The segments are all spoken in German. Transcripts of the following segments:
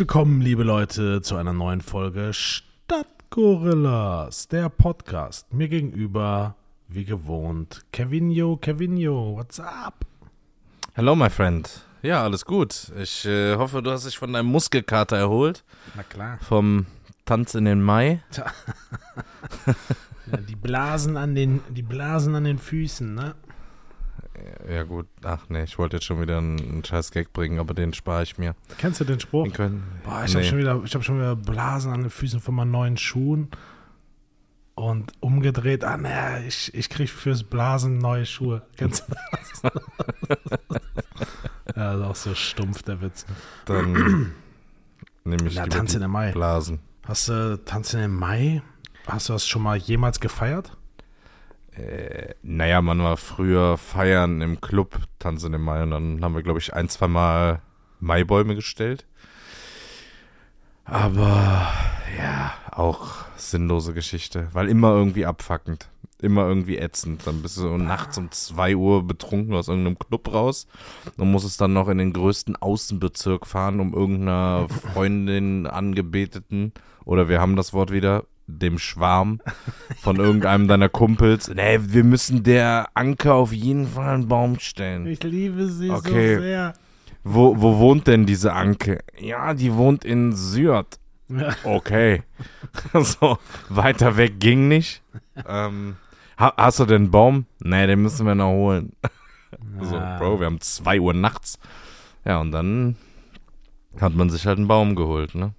willkommen, liebe Leute, zu einer neuen Folge Stadtgorillas, der Podcast. Mir gegenüber, wie gewohnt, Kevinio, Kevinio, what's up? Hello, my friend. Ja, alles gut. Ich äh, hoffe, du hast dich von deinem Muskelkater erholt. Na klar. Vom Tanz in den Mai. Ja, die Blasen an den, die Blasen an den Füßen, ne? Ja, gut. Ach nee, ich wollte jetzt schon wieder einen, einen scheiß Gag bringen, aber den spare ich mir. Kennst du den Spruch? Den können, Boah, ich habe nee. schon wieder, ich habe schon wieder Blasen an den Füßen von meinen neuen Schuhen und umgedreht. Ah, ne, ich, ich krieg fürs Blasen neue Schuhe. Kennst du das? ja, ist auch so stumpf der Witz. Dann nehme ich Na, Tanz in den Mai. Blasen. Hast du Tanz in den Mai? Hast du das schon mal jemals gefeiert? Äh, naja, man war früher feiern im Club, Tanz in den Mai. Und dann haben wir, glaube ich, ein, zwei Mal Maibäume gestellt. Aber ja, auch sinnlose Geschichte, weil immer irgendwie abfuckend. Immer irgendwie ätzend. Dann bist du nachts um 2 Uhr betrunken aus irgendeinem Club raus und musst es dann noch in den größten Außenbezirk fahren, um irgendeiner Freundin, Angebeteten, oder wir haben das Wort wieder, dem Schwarm von irgendeinem deiner Kumpels. Nee, wir müssen der Anke auf jeden Fall einen Baum stellen. Ich liebe sie Okay. so sehr. Wo, wo wohnt denn diese Anke? Ja, die wohnt in Syrd. Ja. Okay. so, weiter weg ging nicht. Ähm, ha, hast du den Baum? Nee, den müssen wir noch holen. So. Bro, wir haben 2 Uhr nachts. Ja, und dann hat man sich halt einen Baum geholt, ne?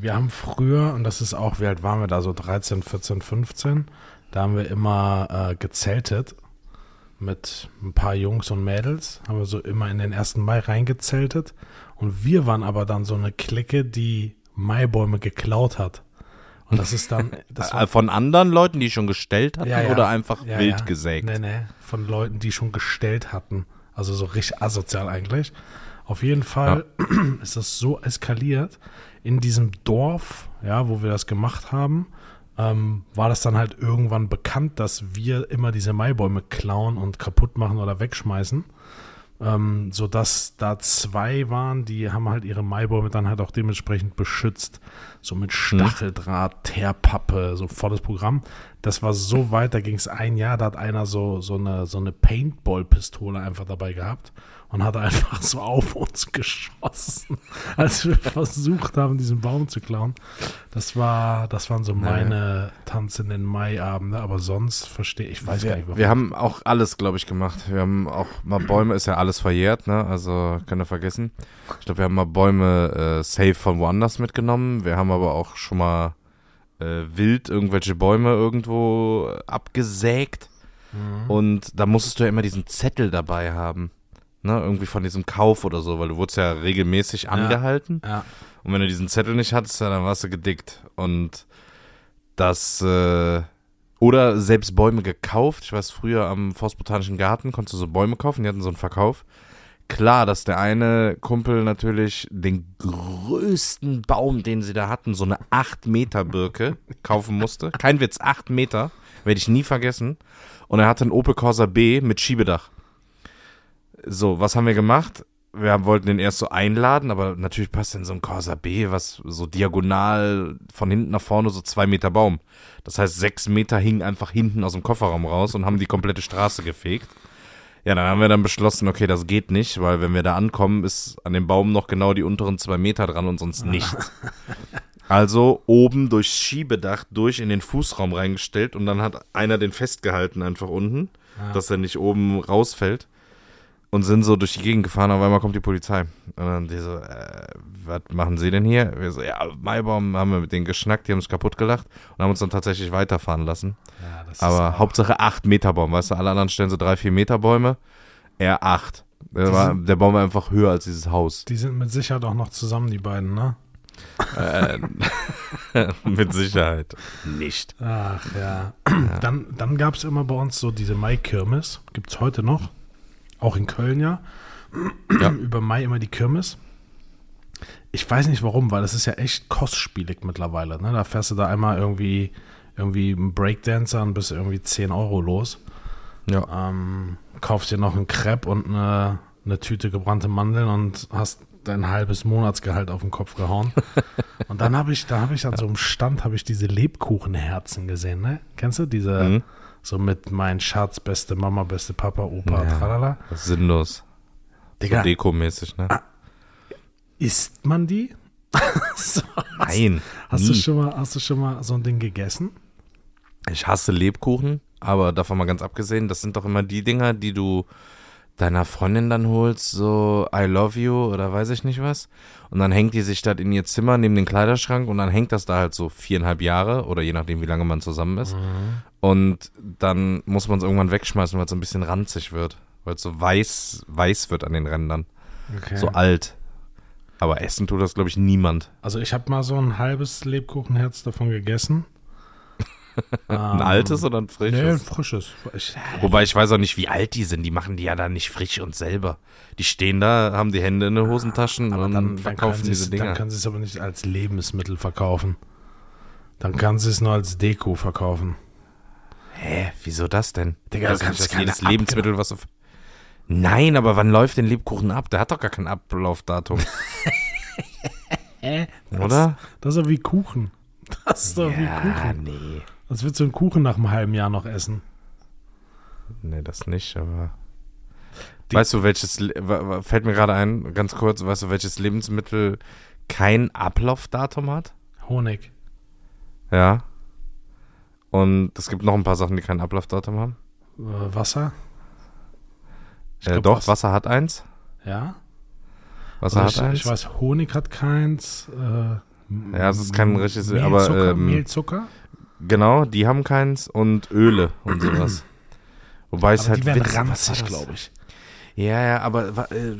Wir haben früher, und das ist auch, wie alt waren wir da, so 13, 14, 15, da haben wir immer äh, gezeltet mit ein paar Jungs und Mädels, haben wir so immer in den 1. Mai reingezeltet und wir waren aber dann so eine Clique, die Maibäume geklaut hat. Und das ist dann, das Äh, Von anderen Leuten, die schon gestellt hatten Ja, ja. oder einfach Ja, wild gesägt? Nee, nee, von Leuten, die schon gestellt hatten. Also so richtig asozial eigentlich. Auf jeden Fall ist das so eskaliert. In diesem Dorf, ja, wo wir das gemacht haben, ähm, war das dann halt irgendwann bekannt, dass wir immer diese Maibäume klauen und kaputt machen oder wegschmeißen. Ähm, sodass da zwei waren, die haben halt ihre Maibäume dann halt auch dementsprechend beschützt. So mit Stacheldraht, Teerpappe, so volles Programm. Das war so weit, da ging es ein Jahr, da hat einer so, so eine, so eine Paintball-Pistole einfach dabei gehabt und hat einfach so auf uns geschossen, als wir versucht haben, diesen Baum zu klauen. Das war, das waren so meine Tanz in den Mai-Abende, aber sonst verstehe ich, weiß gar Wir, nicht, warum. wir haben auch alles, glaube ich, gemacht. Wir haben auch mal Bäume, ist ja alles verjährt, ne? Also könnt ihr vergessen. Ich glaube, wir haben mal Bäume äh, safe von woanders mitgenommen. Wir haben aber auch schon mal äh, wild irgendwelche Bäume irgendwo abgesägt. Mhm. Und da musstest du ja immer diesen Zettel dabei haben. Ne? Irgendwie von diesem Kauf oder so, weil du wurdest ja regelmäßig angehalten. ja. Und wenn du diesen Zettel nicht hattest, ja, dann warst du gedickt. Und das, äh, oder selbst Bäume gekauft. Ich weiß, früher am Forstbotanischen Garten konntest du so Bäume kaufen, die hatten so einen Verkauf. Klar, dass der eine Kumpel natürlich den größten Baum, den sie da hatten, so eine 8 Meter Birke kaufen musste. Kein Witz, 8 Meter. Werde ich nie vergessen. Und er hatte einen Opel Corsa B mit Schiebedach. So, was haben wir gemacht? Wir haben- wollten den erst so einladen, aber natürlich passt in so ein Corsa B, was so diagonal von hinten nach vorne so zwei Meter Baum. Das heißt, sechs Meter hingen einfach hinten aus dem Kofferraum raus und haben die komplette Straße gefegt. Ja, dann haben wir dann beschlossen, okay, das geht nicht, weil wenn wir da ankommen, ist an dem Baum noch genau die unteren zwei Meter dran und sonst nichts. Also oben durchs Schiebedach durch in den Fußraum reingestellt und dann hat einer den festgehalten einfach unten, dass er nicht oben rausfällt und sind so durch die Gegend gefahren, auf einmal kommt die Polizei. Und dann die so, äh, was machen Sie denn hier? Wir so, ja, Maibaum haben wir mit denen geschnackt, die haben uns kaputt gelacht und haben uns dann tatsächlich weiterfahren lassen. Ja, Aber Hauptsache 8 Meter Baum, weißt du, alle anderen stellen so 3, 4 Meter Bäume, er 8. Der, Die war, sind- der Baum war einfach höher als dieses Haus. Die sind mit Sicherheit auch noch zusammen, die beiden, ne? Äh, mit Sicherheit nicht. Ach ja. Dann, dann gab es immer bei uns so diese Mai-Kirmes. Gibt es heute noch. Auch in Köln ja. Ja. Über Mai immer die Kirmes. Ich weiß nicht warum, weil das ist ja echt kostspielig mittlerweile. Ne? Da fährst du da einmal irgendwie, irgendwie einen Breakdancer und bist irgendwie 10 Euro los. Ja. Ähm, kaufst dir noch einen Crepe und eine, eine Tüte gebrannte Mandeln und hast dein halbes Monatsgehalt auf den Kopf gehauen. Und dann habe ich, da habe ich an so einem Stand, habe ich diese Lebkuchenherzen gesehen, ne? Kennst du diese, Mhm. So mit mein Schatz, beste Mama, beste Papa, Opa, Ja. tralala. Sinnlos. Digga, So Deko-mäßig, ne? isst man die? so, Nein. hast, nie. du schon mal, hast du schon mal so ein Ding gegessen? Ich hasse Lebkuchen, aber davon mal ganz abgesehen, das sind doch immer die Dinger, die du deiner Freundin dann holst, so I love you oder weiß ich nicht was. Und dann hängt die sich das in ihr Zimmer neben den Kleiderschrank und dann hängt das da halt so viereinhalb Jahre oder je nachdem, wie lange man zusammen ist. Und dann muss man es irgendwann wegschmeißen, weil es so ein bisschen ranzig wird. Weil es so weiß, weiß wird an den Rändern. Okay. So alt. Aber essen tut das, glaube ich, niemand. Also ich habe mal so ein halbes Lebkuchenherz davon gegessen. Ein altes oder ein Ähm, Nee, ein frisches? frisches. Wobei ich weiß auch nicht, wie alt die sind. Die machen die ja da nicht frisch und selber. Die stehen da, haben die Hände in den Hosentaschen aber und dann, dann, verkaufen diese sie's- dann Dinger. können sie es aber nicht als Lebensmittel verkaufen. Dann kann sie es nur als Deko verkaufen. Hä, wieso das denn? Digga, Weiß du kannst nicht, jedes Lebensmittel, was auf. Nein, aber wann läuft denn Lebkuchen ab? Der hat doch gar kein Ablaufdatum. Oder? Das ist doch wie Kuchen. Das ist doch wie Kuchen. nee. Als würdest du einen Kuchen nach einem halben Jahr noch essen. Nee, das nicht, aber. Die- weißt du, welches. Fällt mir gerade ein, ganz kurz, weißt du, welches Lebensmittel kein Ablaufdatum hat? Honig. Ja. Und es gibt noch ein paar Sachen, die kein Ablaufdatum haben. Äh, Wasser. Äh, glaub, doch, was- Wasser hat eins. Ja. Wasser Also hat ich, eins. ich weiß, Honig hat keins. Äh, Ja, es ist kein richtiges- Mehl, aber, ähm, Mehl, Zucker. Genau, die haben keins und Öle und sowas. Wobei es Aber halt die werden ranzig, glaube ich. Ja, ja, aber äh,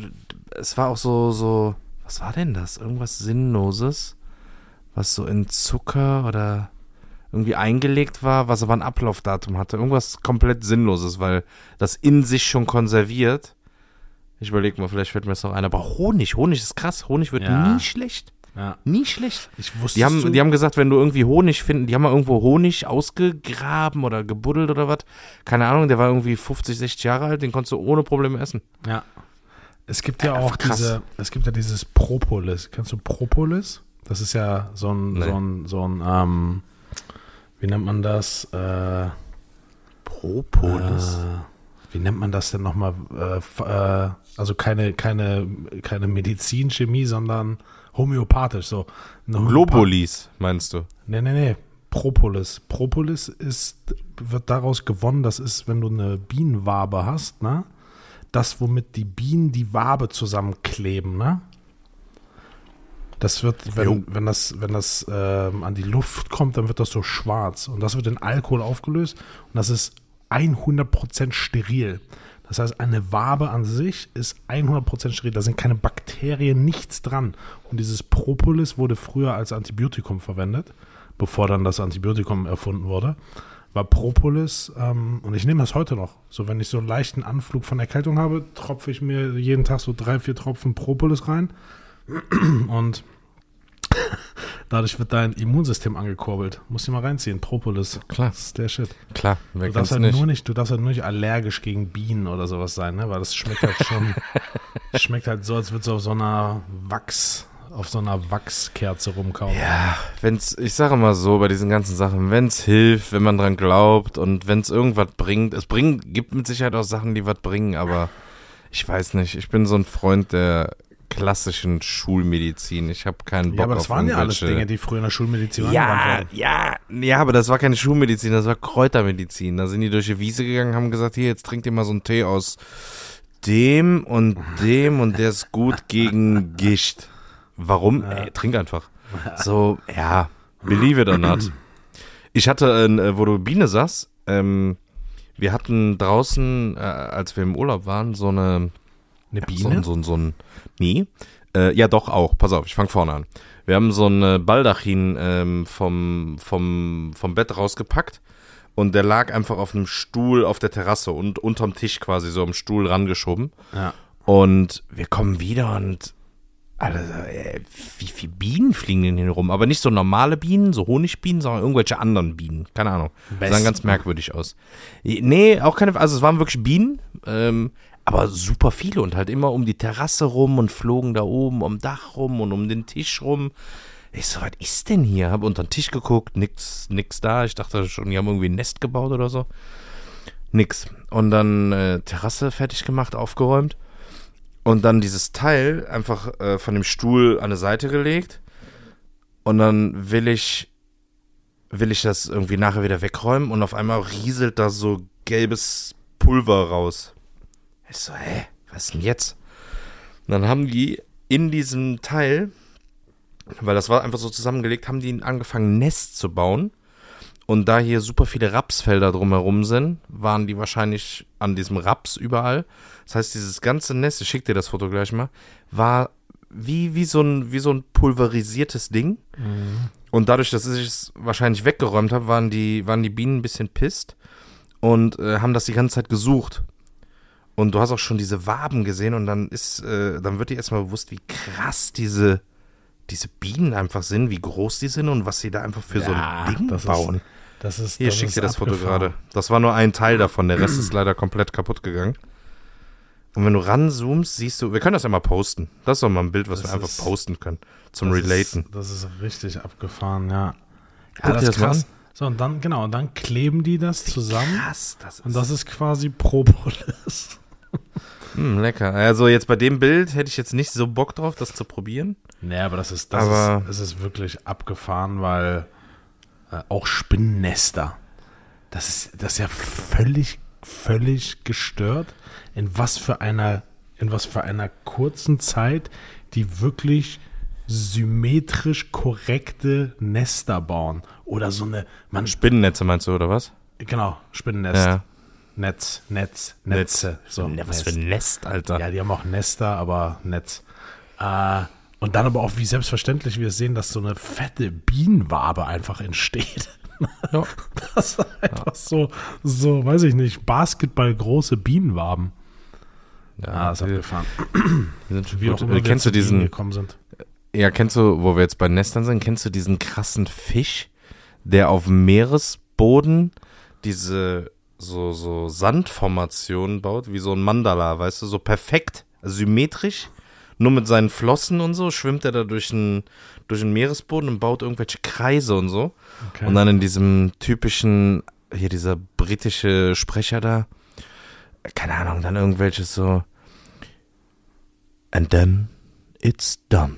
es war auch so, so, was war denn das? Irgendwas Sinnloses, was so in Zucker oder irgendwie eingelegt war, was aber ein Ablaufdatum hatte. Irgendwas komplett Sinnloses, weil das in sich schon konserviert. Ich überlege mal, vielleicht fällt mir das noch ein. Aber Honig, Honig ist krass. Honig wird Ja. nie schlecht. Ja. Nie schlecht. Ich wusste Die haben, die haben gesagt, wenn du irgendwie Honig finden, die haben mal irgendwo Honig ausgegraben oder gebuddelt oder was. Keine Ahnung, der war irgendwie 50, 60 Jahre alt, den konntest du ohne Probleme essen. Ja. Es gibt ja Einfach auch krass. diese, es gibt ja dieses Propolis. Kennst du Propolis? Das ist ja so ein, Nee. so ein, so ein, ähm, wie nennt man das? Äh, Propolis. Äh, wie nennt man das denn nochmal? Äh, äh, also keine, keine, keine Medizin, Chemie, sondern homöopathisch. So. Homöopath- Globulis, meinst du? Nee, nee, nee. Propolis. Propolis ist, wird daraus gewonnen, das ist, wenn du eine Bienenwabe hast, ne? Das, womit die Bienen die Wabe zusammenkleben, ne? Das wird, Jo. wenn, wenn das, wenn das ähm, an die Luft kommt, dann wird das so schwarz. Und das wird in Alkohol aufgelöst. Und das ist 100% steril. Das heißt, eine Wabe an sich ist 100% steril. Da sind keine Bakterien, nichts dran. Und dieses Propolis wurde früher als Antibiotikum verwendet, bevor dann das Antibiotikum erfunden wurde. War Propolis, ähm, und ich nehme das heute noch. So, wenn ich so einen leichten Anflug von Erkältung habe, tropfe ich mir jeden Tag so drei, vier Tropfen Propolis rein. Und dadurch wird dein Immunsystem angekurbelt. Muss ich mal reinziehen. Propolis. Klar. Das ist der Shit. Klar, wer Du darfst, halt nicht? nur nicht, du darfst halt nur nicht allergisch gegen Bienen oder sowas sein, ne? Weil das schmeckt halt schon, schmeckt halt so, als würdest du auf so einer Wachs, auf so einer Wachskerze rumkauen. Ja, wenn's, ich sage mal so, bei diesen ganzen Sachen, wenn's hilft, wenn man dran glaubt und wenn's irgendwas bringt, es bringt, gibt mit Sicherheit auch Sachen, die was bringen, aber ich weiß nicht, ich bin so ein Freund der klassischen Schulmedizin. Ich habe keinen Bock Ja, aber das auf waren ja alles Dinge, die früher in der Schulmedizin Ja, wurden. ja, ja, aber das war keine Schulmedizin, das war Kräutermedizin. Da sind die durch die Wiese gegangen, haben gesagt, hier, jetzt trinkt ihr mal so einen Tee aus dem und dem und der ist gut gegen Gicht. Warum? Ey, trink einfach. So, ja, believe it or not. Ich hatte, äh, wo du Biene sagst, ähm, wir hatten draußen, äh, als wir im Urlaub waren, so eine Eine so, Biene? ein- so, ein- so ein. Nee. Äh, ja, doch auch. Pass auf, ich fange vorne an. Wir haben so ein Baldachin ähm, vom, vom, vom Bett rausgepackt und der lag einfach auf einem Stuhl auf der Terrasse und unterm Tisch quasi so am Stuhl rangeschoben. Ja. Und wir kommen wieder und Also, äh, wie viele Bienen fliegen denn hier rum? Aber nicht so normale Bienen, so Honigbienen, sondern irgendwelche anderen Bienen. Keine Ahnung. Wespen. Sahen ganz merkwürdig aus. Nee, auch keine, also es waren wirklich Bienen, ähm, aber super viele und halt immer um die Terrasse rum und flogen da oben um Dach rum und um den Tisch rum. Ich so, was ist denn hier? Hab unter den Tisch geguckt, nix, nix da. Ich dachte schon, die haben irgendwie ein Nest gebaut oder so. Nix. Und dann äh, Terrasse fertig gemacht, aufgeräumt. Und dann dieses Teil einfach äh, von dem Stuhl an eine Seite gelegt. Und dann will ich, will ich das irgendwie nachher wieder wegräumen und auf einmal rieselt da so gelbes Pulver raus. Ich so, hä, was ist denn jetzt? Und dann haben die in diesem Teil, weil das war einfach so zusammengelegt, haben die angefangen, ein Nest zu bauen. Und da hier super viele Rapsfelder drumherum sind, waren die wahrscheinlich an diesem Raps überall. Das heißt, dieses ganze Nest, ich schick dir das Foto gleich mal, war wie, wie, so, ein, wie so ein pulverisiertes Ding. Und dadurch, dass ich es wahrscheinlich weggeräumt habe, waren die, waren die Bienen ein bisschen pisst und äh, haben das die ganze Zeit gesucht. Und du hast auch schon diese Waben gesehen und dann ist, äh, dann wird dir erstmal bewusst, wie krass diese, diese Bienen einfach sind, wie groß die sind und was sie da einfach für so ein Ding das bauen. Ist, das ist, Hier, das schick ist dir das Foto abgefahren. gerade. Das war nur ein Teil davon, der Rest ist leider komplett kaputt gegangen. Und wenn du ranzoomst, siehst du, wir können das ja mal posten. Das ist doch mal ein Bild, was Das wir einfach ist- posten können. Zum Das Relaten. Ist, das ist richtig abgefahren, ja. Guck Ja, das ist mal krass. So, und dann, genau, und dann kleben die das zusammen. Krass, das ist, Und das ist quasi Propolis. Hm, lecker. Also jetzt bei dem Bild hätte ich jetzt nicht so Bock drauf, das zu probieren. Nee, aber das ist, das Aber- ist, es ist wirklich abgefahren, weil äh, auch Spinnennester, das ist, das ist ja völlig, völlig gestört, in was für einer, in was für einer kurzen Zeit die wirklich symmetrisch korrekte Nester bauen. Oder so eine, man, Spinnennetze meinst du, oder was? genau, Spinnennest. Ja. Netz, Netz, Netze. So, Ne, was Nest. für ein Nest, Alter. Ja, die haben auch Nester, aber Netz. Äh, und dann aber auch, wie selbstverständlich wir sehen, dass so eine fette Bienenwabe einfach entsteht. Ja. Das ist einfach so, so, weiß ich nicht, basketballgroße Bienenwaben. Ah, ist die, abgefahren. die sind schon Wie gut. auch immer Äh, Kennst du diesen, gekommen sind. ja, kennst du, wo wir jetzt bei Nestern sind, kennst du diesen krassen Fisch, der auf dem Meeresboden diese so, so Sandformationen baut, wie so ein Mandala, weißt du, so perfekt, symmetrisch, nur mit seinen Flossen und so, schwimmt er da durch den, durch den Meeresboden und baut irgendwelche Kreise und so. Okay. Und dann in diesem typischen, hier dieser britische Sprecher da, keine Ahnung, dann irgendwelches so. And then it's done.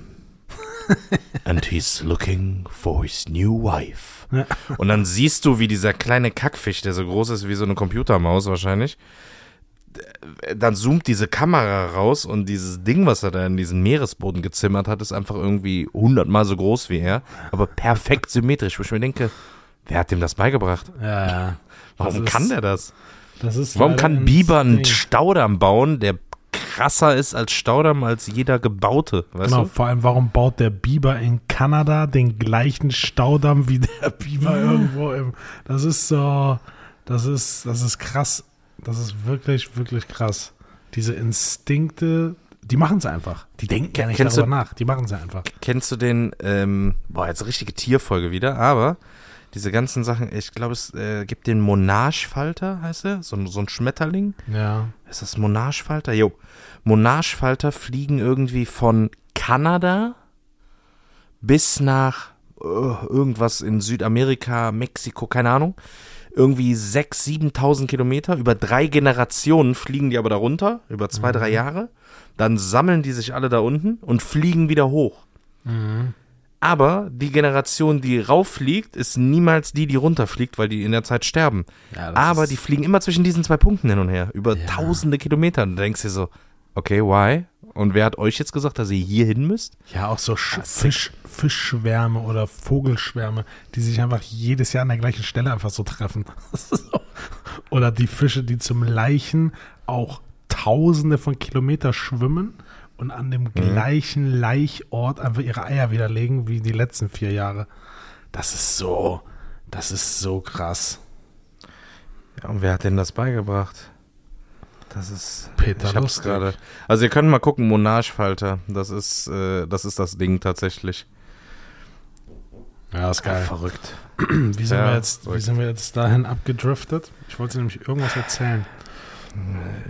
And he's looking for his new wife. Ja. Und dann siehst du, wie dieser kleine Kackfisch, der so groß ist wie so eine Computermaus wahrscheinlich, dann zoomt diese Kamera raus und dieses Ding, was er da in diesen Meeresboden gezimmert hat, ist einfach irgendwie hundertmal so groß wie er, aber perfekt symmetrisch, wo ich mir denke, wer hat dem das beigebracht? ja, ja. Warum Das kann ist- der das? Das ist Warum kann Biber einen. Staudamm bauen, der krasser ist als Staudamm als jeder gebaute, Genau, du? vor allem, warum baut der Biber in Kanada den gleichen Staudamm wie der Biber irgendwo im. Das ist so. Das ist, das ist krass. Das ist wirklich, wirklich krass. Diese Instinkte, die machen es einfach. Die denken gar nicht Kennst darüber du- nach. Die machen es einfach. Kennst du den, ähm, boah, jetzt richtige Tierfolge wieder, aber diese ganzen Sachen, ich glaube, es äh, gibt den Monarchfalter, heißt er, so, ein- so ein Schmetterling. Ja. Ist das Monarchfalter? Jo. Monarchfalter fliegen irgendwie von Kanada bis nach äh, irgendwas in Südamerika, Mexiko, keine Ahnung. Irgendwie 6.000, 7.000 Kilometer. Über drei Generationen fliegen die aber da runter, über zwei, drei Jahre. Dann sammeln die sich alle da unten und fliegen wieder hoch. Aber die Generation, die rauffliegt, ist niemals die, die runterfliegt, weil die in der Zeit sterben. Ja, Aber die fliegen immer zwischen diesen zwei Punkten hin und her, über Ja. tausende Kilometer. Und du denkst dir so, okay, why? Und wer hat euch jetzt gesagt, dass ihr hier hin müsst? Ja, auch so Sch Fisch, Fischschwärme oder Vogelschwärme, die sich einfach jedes Jahr an der gleichen Stelle einfach so treffen. Oder die Fische, die zum Leichen auch tausende von Kilometer schwimmen und an dem gleichen Laichort einfach ihre Eier widerlegen wie die letzten vier Jahre. Das ist so, das ist so krass. Ja, und wer hat denn das beigebracht? Das ist Peter ich hab's gerade. Also ihr könnt mal gucken, Monarchfalter. Das ist, äh, das ist das Ding tatsächlich. Ja, ist geil. verrückt. Wie sind, Ja, wir jetzt, wie verrückt. sind wir jetzt dahin abgedriftet? Ich wollte nämlich irgendwas erzählen.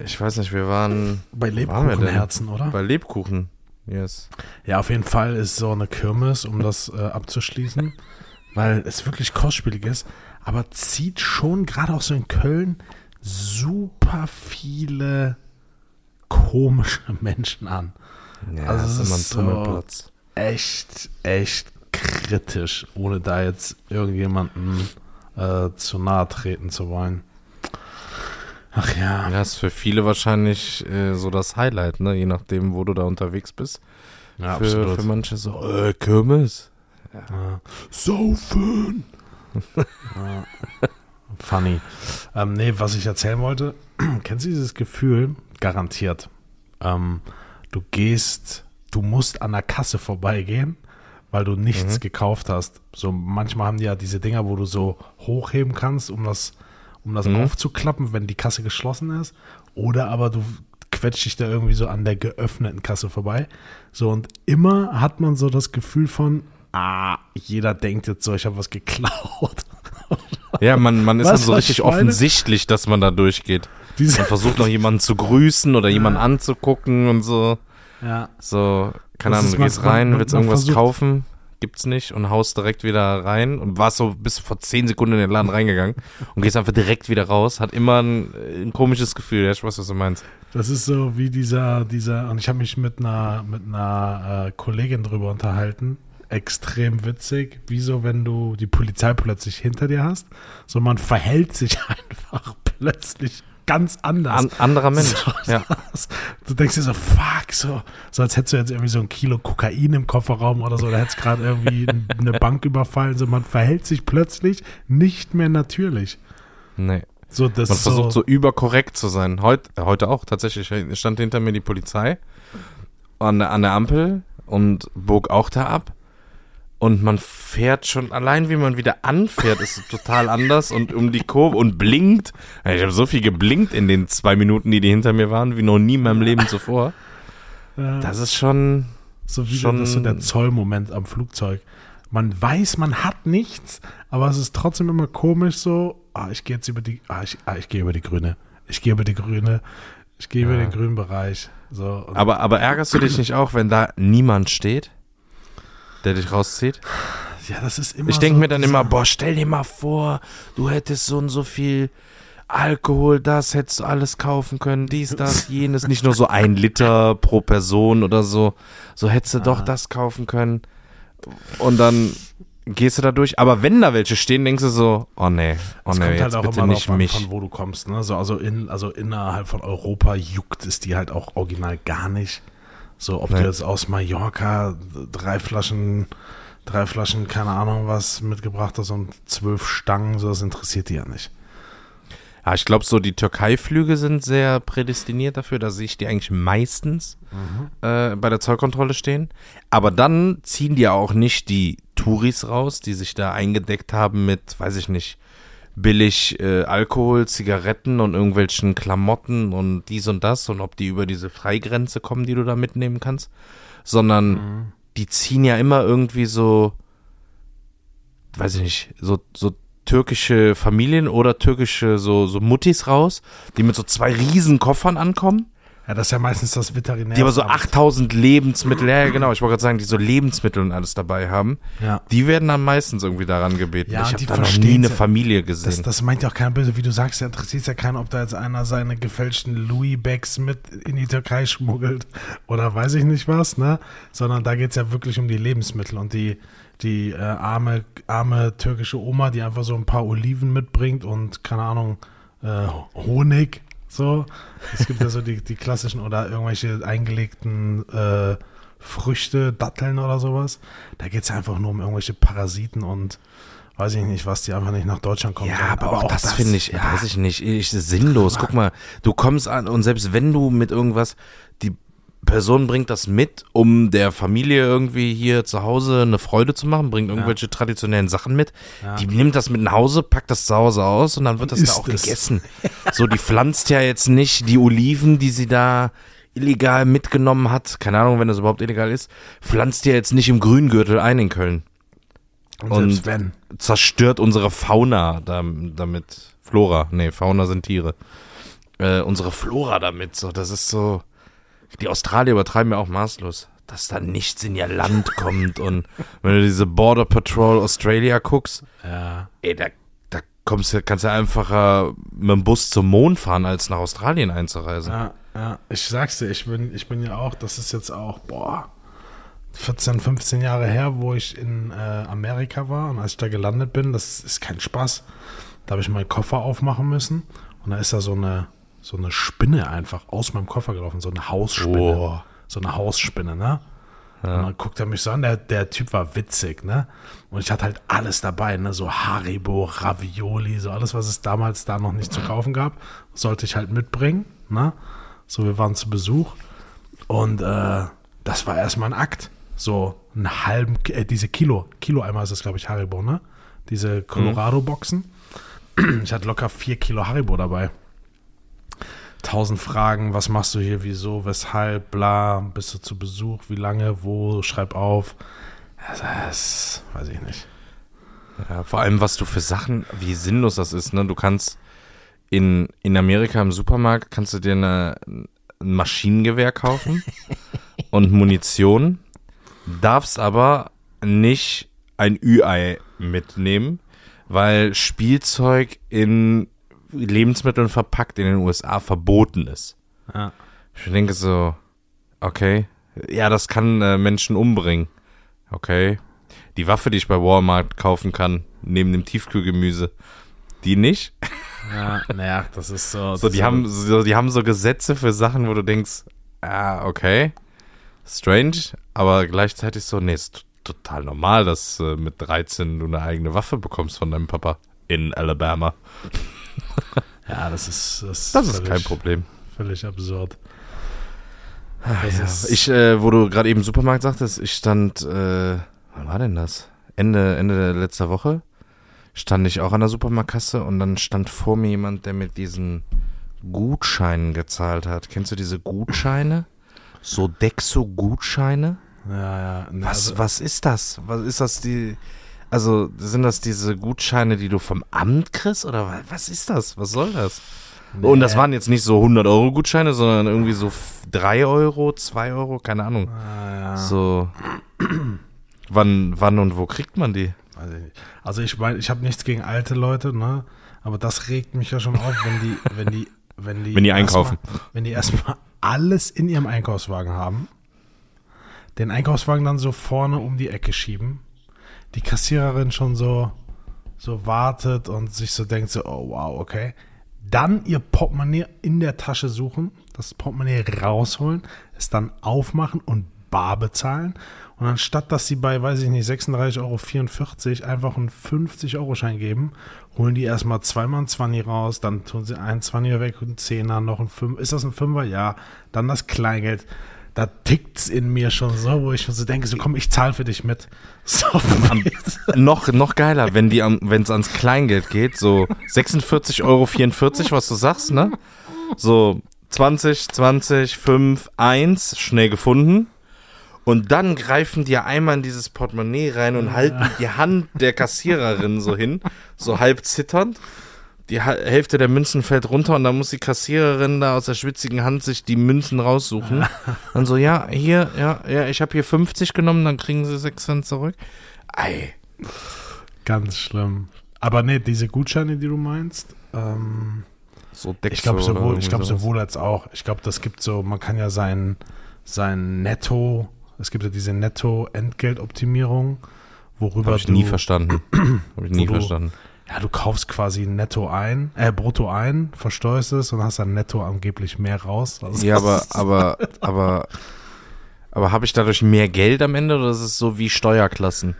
Ich weiß nicht, wir waren Bei? Lebkuchenherzen, oder? bei Lebkuchen. Yes. Ja, auf jeden Fall ist so eine Kirmes, um das äh, abzuschließen, weil es wirklich kostspielig ist, aber zieht schon gerade auch so in Köln super viele komische Menschen an. Ja, Also das es ist immer ein so- Tummelplatz. Echt, echt kritisch, ohne da jetzt irgendjemanden äh, zu nahe treten zu wollen. Ach ja. Ja, ist für viele wahrscheinlich äh, so das Highlight, ne? Je nachdem, wo du da unterwegs bist. Ja, für, absolut. für manche so, äh, Kirmes. Ja. Saufen! ja. Funny. Ähm, nee, was ich erzählen wollte, kennst du dieses Gefühl? Garantiert. Ähm, du gehst, du musst an der Kasse vorbeigehen, weil du nichts gekauft hast. So manchmal haben die ja diese Dinger, wo du so hochheben kannst, um das, um das Mhm. aufzuklappen, wenn die Kasse geschlossen ist. Oder aber du quetscht dich da irgendwie so an der geöffneten Kasse vorbei. So und immer hat man so das Gefühl von, ah, jeder denkt jetzt so, ich habe was geklaut. Ja, man, man ist Was, dann so richtig offensichtlich, dass man da durchgeht. Diese, Man versucht noch jemanden zu grüßen oder jemanden anzugucken und so. ja, So, keine Ahnung, du gehst rein, man- willst man irgendwas versucht- kaufen, gibt's nicht und haust direkt wieder rein und warst so bis vor zehn Sekunden in den Laden reingegangen und gehst einfach direkt wieder raus. Hat immer ein, ein komisches Gefühl, ja, ich weiß, was du meinst. das ist so wie dieser, dieser, und ich habe mich mit einer, mit einer äh, Kollegin drüber unterhalten. Extrem witzig, wie so, wenn du die Polizei plötzlich hinter dir hast. So, man verhält sich einfach plötzlich ganz anders. An, anderer Mensch. So, ja. das- Du denkst dir so, fuck, so, so als hättest du jetzt irgendwie so ein Kilo Kokain im Kofferraum oder so, oder hättest gerade irgendwie eine Bank überfallen. So, man verhält sich plötzlich nicht mehr natürlich. Nee. So, das Man versucht so, so überkorrekt zu sein. Heut, äh, heute auch tatsächlich. Stand hinter mir die Polizei an der, an der Ampel und bog auch da ab. Und man fährt schon, allein wie man wieder anfährt, ist total anders und um die Kurve und blinkt. Ich habe so viel geblinkt in den zwei Minuten, die die hinter mir waren, wie noch nie in meinem Leben zuvor. Das ist schon, so wie schon- das ist so der Zollmoment am Flugzeug. Man weiß, man hat nichts, aber es ist trotzdem immer komisch so, ah, ich gehe jetzt über die, ah, ich, ah, ich gehe über die grüne. Ich gehe über die grüne. Ich gehe über Ja. den grünen Bereich. So, aber, aber ärgerst du dich nicht auch, wenn da niemand steht, der dich rauszieht? ja, das ist immer Ich denke so mir dann immer, boah, stell dir mal vor, du hättest so und so viel Alkohol, das hättest du alles kaufen können, dies, das, jenes, nicht nur so ein Liter pro Person oder so, so hättest du doch das kaufen können. Und dann gehst du da durch, aber wenn da welche stehen, denkst du so, oh nee, oh Es nee, jetzt halt auch bitte immer nicht an, mich. von wo du kommst. Ne? So, also, in, also innerhalb von Europa juckt es die halt auch original gar nicht. So, ob Nee. du jetzt aus Mallorca drei Flaschen, drei Flaschen, keine Ahnung was mitgebracht hast und zwölf Stangen, so, das interessiert die ja nicht. Ja, ich glaube, so die Türkei-Flüge sind sehr prädestiniert dafür, dass ich die eigentlich meistens äh, bei der Zollkontrolle stehen. Aber dann ziehen die ja auch nicht die Touris raus, die sich da eingedeckt haben mit, weiß ich nicht, billig äh, Alkohol, Zigaretten und irgendwelchen Klamotten und dies und das und ob die über diese Freigrenze kommen, die du da mitnehmen kannst, sondern die ziehen ja immer irgendwie so, weiß ich nicht, so, so türkische Familien oder türkische so, so Muttis raus, die mit so zwei riesen Koffern ankommen, Ja, das ist ja meistens das Veterinär. die aber so 8000 Lebensmittel, ja, genau, ich wollte gerade sagen, die so Lebensmittel und alles dabei haben, Ja. die werden dann meistens irgendwie daran gebeten. Ja, ich habe die da noch nie eine ja. Familie gesehen. Das, das meint ja auch keiner böse. Wie du sagst, ja, interessiert ja keiner, ob da jetzt einer seine gefälschten Louis-Bags mit in die Türkei schmuggelt oder weiß ich nicht was, ne? Sondern da geht es ja wirklich um die Lebensmittel und die, die äh, arme, arme türkische Oma, die einfach so ein paar Oliven mitbringt und, keine Ahnung, äh, Honig. So. Es gibt ja so die, die klassischen oder irgendwelche eingelegten äh, Früchte, Datteln oder sowas. Da geht es ja einfach nur um irgendwelche Parasiten und weiß ich nicht, was die einfach nicht nach Deutschland kommen Ja, sollen. aber, auch, das, finde ich, ja, weiß ich nicht, ich, sinnlos. Guck mal, du kommst an und selbst wenn du mit irgendwas, Person bringt das mit, um der Familie irgendwie hier zu Hause eine Freude zu machen, bringt irgendwelche traditionellen Sachen mit. Ja. Die nimmt das mit nach Hause, packt das zu Hause aus und dann wird das da auch es. gegessen. So, die pflanzt ja jetzt nicht die Oliven, die sie da illegal mitgenommen hat, keine Ahnung, wenn das überhaupt illegal ist, pflanzt ja jetzt nicht im Grüngürtel ein in Köln. Und, Und- selbst wenn. Zerstört unsere Fauna dam- damit. Flora, nee, Fauna sind Tiere. Äh, unsere Flora damit, so, das ist so. Die Australier übertreiben ja auch maßlos, dass da nichts in ihr Land kommt und wenn du diese Border Patrol Australia guckst, Ja. ey, da, da kommst du, kannst du einfacher mit dem Bus zum Mond fahren, als nach Australien einzureisen. Ja, ja. Ich sag's dir, ich bin, ich bin ja auch, das ist jetzt auch, boah, 14, 15 Jahre her, wo ich in äh, Amerika war und als ich da gelandet bin, das ist kein Spaß. Da habe ich meinen Koffer aufmachen müssen und da ist da so eine, so eine Spinne einfach aus meinem Koffer gelaufen, so eine Hausspinne. Oh. So eine Hausspinne, ne? Und dann guckt er mich so an, der, der Typ war witzig, ne? Und ich hatte halt alles dabei, ne? So Haribo, Ravioli, so alles, was es damals da noch nicht zu kaufen gab, sollte ich halt mitbringen, ne? So, wir waren zu Besuch und äh, das war erstmal ein Akt. So einen halben, äh, diese Kilo, Kilo einmal ist das, glaube ich, Haribo, ne? Diese Colorado-Boxen. Ich hatte locker vier Kilo Haribo dabei. Tausend Fragen, was machst du hier, wieso, weshalb, bla, bist du zu Besuch, wie lange, wo, schreib auf. Das, das weiß ich nicht. Ja, vor allem, was du für Sachen, wie sinnlos das ist, ne? Du kannst in, in Amerika im Supermarkt kannst du dir eine, ein Maschinengewehr kaufen und Munition, darfst aber nicht ein Ü-Ei mitnehmen, weil Spielzeug in Lebensmitteln verpackt in den USA verboten ist. Ja. Ich denke so, okay, ja, das kann äh, Menschen umbringen. Okay. Die Waffe, die ich bei Walmart kaufen kann, neben dem Tiefkühlgemüse, die nicht. Ja, naja, das ist so. So, die haben so, die haben so Gesetze für Sachen, wo du denkst, ah, okay, strange, aber gleichzeitig so, nee, ist total normal, dass äh, mit 13 du eine eigene Waffe bekommst von deinem Papa in Alabama. Ja, das ist. Das, Das ist völlig- kein Problem. Völlig absurd. Das ja. ich, äh, wo du gerade eben Supermarkt sagtest, ich stand, äh, wann war denn das? Ende, Ende letzter Woche stand ich auch an der Supermarktkasse und dann stand vor mir jemand, der mit diesen Gutscheinen gezahlt hat. Kennst du diese Gutscheine? So Dexo-Gutscheine? Ja, ja. Was, also- was ist das? Was ist das die, also sind das diese Gutscheine, die du vom Amt kriegst oder wa- was ist das? Was soll das? Und das Nee. waren jetzt nicht so 100 Euro Gutscheine, sondern irgendwie so 3 Euro, 2 Euro, keine Ahnung. Ah, ja. So, wann, wann und wo kriegt man die? Also ich meine, ich habe nichts gegen alte Leute, ne? Aber das regt mich ja schon auf, wenn die, wenn die, wenn die, Wenn die einkaufen. wenn die erstmal alles in ihrem Einkaufswagen haben, den Einkaufswagen dann so vorne um die Ecke schieben, die Kassiererin schon so, so wartet und sich so denkt so, oh wow, okay. Dann ihr Portemonnaie in der Tasche suchen, das Portemonnaie rausholen, es dann aufmachen und bar bezahlen. Und anstatt, dass sie bei, weiß ich nicht, 36,44 Euro einfach einen 50-Euro-Schein geben, holen die erstmal zweimal ein 20 raus, dann tun sie einen 20er weg, einen 10er, noch ein 5. Ist das ein 5er? Ja. Dann das Kleingeld. Da tickt's in mir schon so, wo ich schon so denke, so komm, ich zahle für dich mit. So, Noch, noch geiler, wenn die wenn es ans Kleingeld geht, so 46,44 Euro, was du sagst, ne? So 20, 20, 5, 1, schnell gefunden. Und dann greifen die einmal in dieses Portemonnaie rein und halten die Hand der Kassiererin so hin, so halb zitternd. Die Hälfte der Münzen fällt runter und dann muss die Kassiererin da aus der schwitzigen Hand sich die Münzen raussuchen. Dann so, ja, hier, ja, ja, ich habe hier 50 genommen, dann kriegen sie 6 Cent zurück. Ei. Ganz schlimm. Aber nee, diese Gutscheine, die du meinst, ähm, So ich glaube Dexo sowohl, ich glaube sowas. sowohl als auch. Ich glaube, das gibt so, man kann ja sein, sein Netto, es gibt ja diese Netto-Entgeltoptimierung, worüber Habe ich du, nie verstanden. Habe ich nie du- verstanden. ja, du kaufst quasi Netto ein, äh, Brutto ein, versteuerst es und hast dann Netto angeblich mehr raus. Also Ja, aber, aber, aber, aber habe ich dadurch mehr Geld am Ende oder ist es so wie Steuerklassen?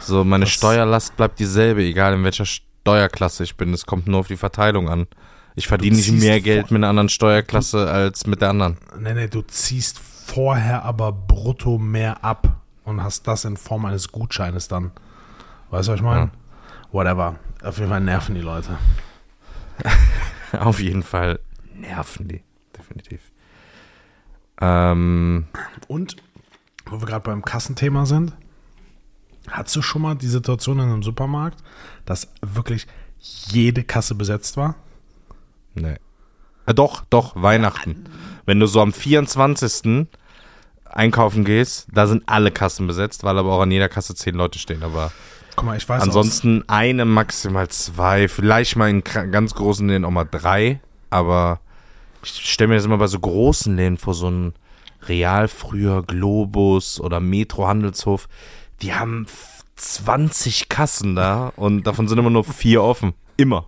So, meine Das- Steuerlast bleibt dieselbe, egal in welcher Steuerklasse ich bin. Es kommt nur auf die Verteilung an. Ich verdiene nicht mehr Geld mit einer anderen Steuerklasse als mit der anderen. Nee, nee, du ziehst vorher aber brutto mehr ab und hast das in Form eines Gutscheines dann. Weißt du, was ich meine? Ja. Whatever. Auf jeden Fall nerven die Leute. Auf jeden Fall nerven die. Definitiv. Ähm, Und, wo wir gerade beim Kassenthema sind, hattest du schon mal die Situation in einem Supermarkt, dass wirklich jede Kasse besetzt war? nee. Äh, doch, doch, Weihnachten. Wenn du so am 24. einkaufen gehst, da sind alle Kassen besetzt, weil aber auch an jeder Kasse zehn Leute stehen. Aber Guck mal, ich weiß ansonsten eine, maximal zwei, vielleicht mal in ganz großen Läden auch mal drei. Aber ich stelle mir das immer bei so großen Läden vor, so ein Real früher, Globus oder Metro Handelshof. Die haben f- 20 Kassen da und davon sind immer nur vier offen. Immer.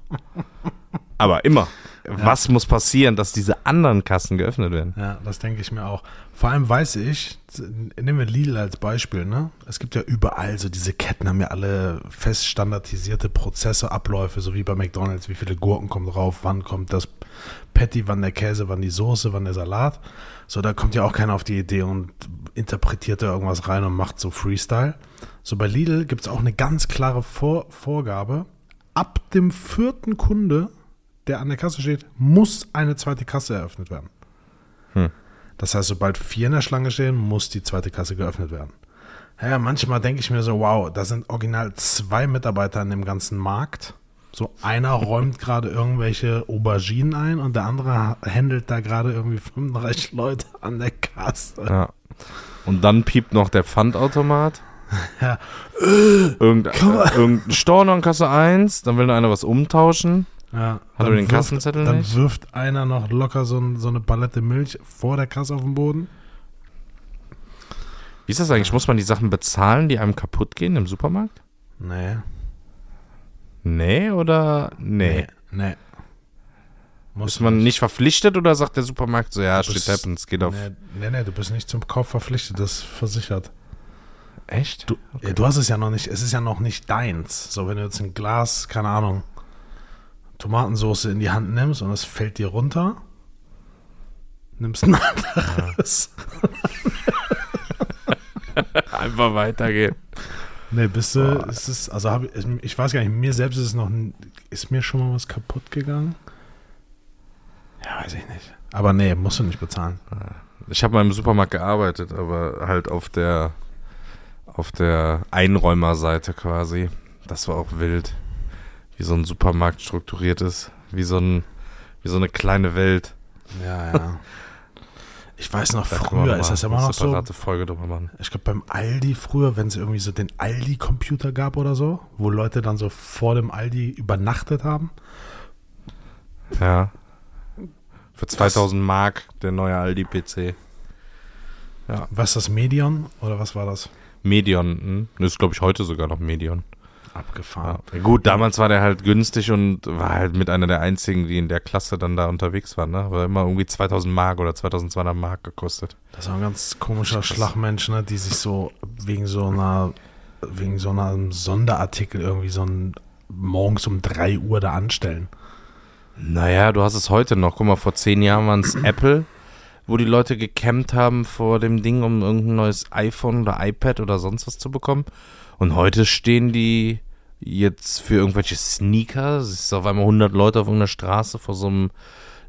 Aber immer. Was muss passieren, dass diese anderen Kassen geöffnet werden? Ja, das denke ich mir auch. Vor allem weiß ich, nehmen wir Lidl als Beispiel, ne? Es gibt ja überall so diese Ketten, haben ja alle fest standardisierte Prozesse, Abläufe, so wie bei McDonalds, wie viele Gurken kommen drauf, wann kommt das Patty, wann der Käse, wann die Soße, wann der Salat. So, da kommt ja auch keiner auf die Idee und interpretiert da irgendwas rein und macht so Freestyle. So bei Lidl gibt es auch eine ganz klare Vor Vorgabe. Ab dem vierten Kunde, der an der Kasse steht, muss eine zweite Kasse eröffnet werden. Das heißt, sobald vier in der Schlange stehen, muss die zweite Kasse geöffnet werden. Ja, manchmal denke ich mir so, wow, da sind original zwei Mitarbeiter in dem ganzen Markt. So einer räumt gerade irgendwelche Auberginen ein und der andere handelt da gerade irgendwie 35 Leute an der Kasse. Ja. Und dann piept noch der Pfandautomat. Ja. Irgend, äh, irgendein Storno an Kasse 1, dann will noch einer was umtauschen. Ja, Hat er dann den Kassenzettel dann nicht? wirft einer noch locker so, ein, so eine Palette Milch vor der Kasse auf den Boden. Wie ist das eigentlich? Muss man die Sachen bezahlen, die einem kaputt gehen im Supermarkt? Nee. Nee oder nee? Nee. nee. Muss Ist man nicht verpflichtet oder sagt der Supermarkt so, ja, Du shit bist- happens, geht auf. Nee, nee, nee, du bist nicht zum Kauf verpflichtet, das ist versichert. Echt? Du, ja, du hast es ja noch nicht, es ist ja noch nicht deins. So, wenn du jetzt ein Glas, keine Ahnung, Tomatensauce in die Hand nimmst und es fällt dir runter, nimmst ein anderes. Einfach weitergehen. Nee, bist du, ist es, also hab, ich- ich weiß gar nicht, mir selbst ist es noch, ist mir schon mal was kaputt gegangen? Ja, weiß ich nicht. Aber nee, musst du nicht bezahlen. Ich habe mal im Supermarkt gearbeitet, aber halt auf der auf der Einräumerseite quasi. Das war auch wild, wie so ein Supermarkt strukturiert ist, wie so ein wie so eine kleine Welt. Ja, ja. Ich weiß noch, Da früher ist das immer noch so. Folge drüber machen. Ich glaube, beim Aldi früher, wenn es irgendwie so den Aldi-Computer gab oder so, wo Leute dann so vor dem Aldi übernachtet haben. Ja. Für 2000 Mark der neue Aldi PC. Was ist das, Medion oder was war das? Medion, hm? das ist glaube ich heute sogar noch Medion. Abgefahren. Ja. Gut, damals war der halt günstig und war halt mit einer der einzigen, die in der Klasse dann da unterwegs waren. Ne? War immer irgendwie 2000 Mark oder 2200 Mark gekostet. Das war ein ganz komischer Schlagmensch, ne, die sich so wegen so einer, wegen so einem Sonderartikel irgendwie so ein, morgens um 3 Uhr da anstellen. Naja, du hast es heute noch. Guck mal, vor zehn Jahren waren es Apple, wo die Leute gecampt haben vor dem Ding, um irgendein neues iPhone oder iPad oder sonst was zu bekommen. Und heute stehen die jetzt für irgendwelche Sneaker. Es ist auf einmal 100 Leute auf irgendeiner Straße vor so einem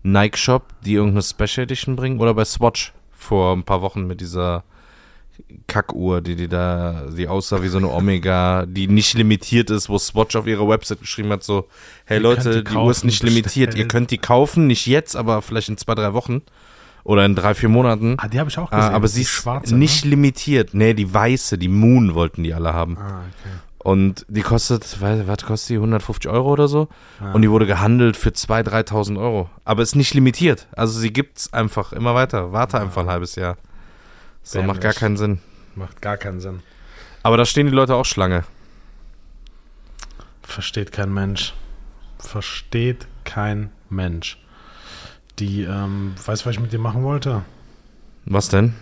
Nike-Shop, die irgendeine Special Edition bringen. Oder bei Swatch vor ein paar Wochen mit dieser Kackuhr, die die da, die aussah wie so eine Omega, die nicht limitiert ist, wo Swatch auf ihrer Website geschrieben hat, so, hey Ihr Leute, die, die Uhr ist nicht limitiert, ihr könnt die kaufen, nicht jetzt, aber vielleicht in zwei, drei Wochen oder in drei, vier Monaten. Ah, die habe ich auch Ah, gesehen. aber sie ist schwarze, nicht Ne? limitiert. Nee, die weiße, die Moon wollten die alle haben. Ah, okay. Und die kostet, was kostet die? 150 Euro oder so? Ah. Und die wurde gehandelt für 2.000, 3.000 Euro. Aber ist nicht limitiert. Also sie gibt's einfach immer weiter. Warte einfach ein halbes Jahr. So macht gar Dämlich. keinen Sinn. Macht gar keinen Sinn. Aber da stehen die Leute auch Schlange. Versteht kein Mensch. Versteht kein Mensch. Die, ähm, weißt du, was ich mit dir machen wollte? Was denn?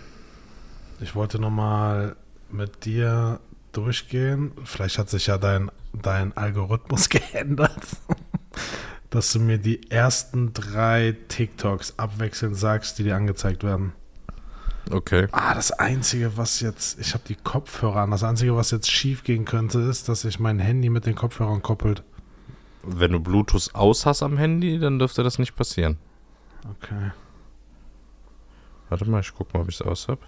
Ich wollte nochmal mit dir durchgehen. Vielleicht hat sich ja dein, dein Algorithmus geändert. Dass du mir die ersten drei TikToks abwechselnd sagst, die dir angezeigt werden. Okay. Ah, das Einzige, was jetzt, ich habe die Kopfhörer an, das Einzige, was jetzt schief gehen könnte, ist, dass sich mein Handy mit den Kopfhörern koppelt. Wenn du Bluetooth aus hast am Handy, dann dürfte das nicht passieren. Okay. Warte mal, ich guck mal, ob ich es aus hab.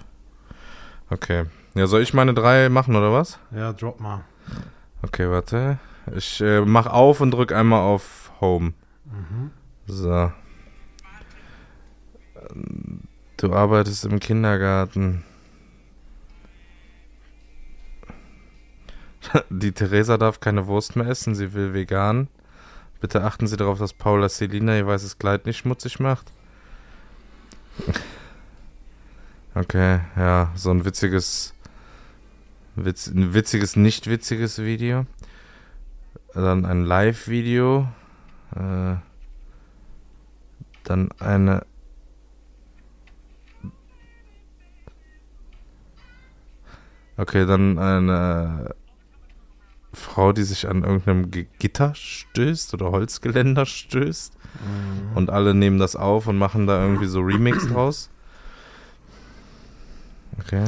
Okay. Ja, soll ich meine drei machen oder was? Ja, drop mal. Okay, warte. Ich äh, mach auf und drück einmal auf Home. Mhm. So. Du arbeitest im Kindergarten. Die Theresa darf keine Wurst mehr essen, sie will vegan. Bitte achten Sie darauf, dass Paula Selina ihr weißes Kleid nicht schmutzig macht. Okay, ja, so ein witziges, witz, ein witziges, nicht witziges Video. Dann ein Live-Video. Äh, dann eine. Okay, dann eine Frau, die sich an irgendeinem Gitter stößt oder Holzgeländer stößt. Und alle nehmen das auf und machen da irgendwie so Remix draus. Okay.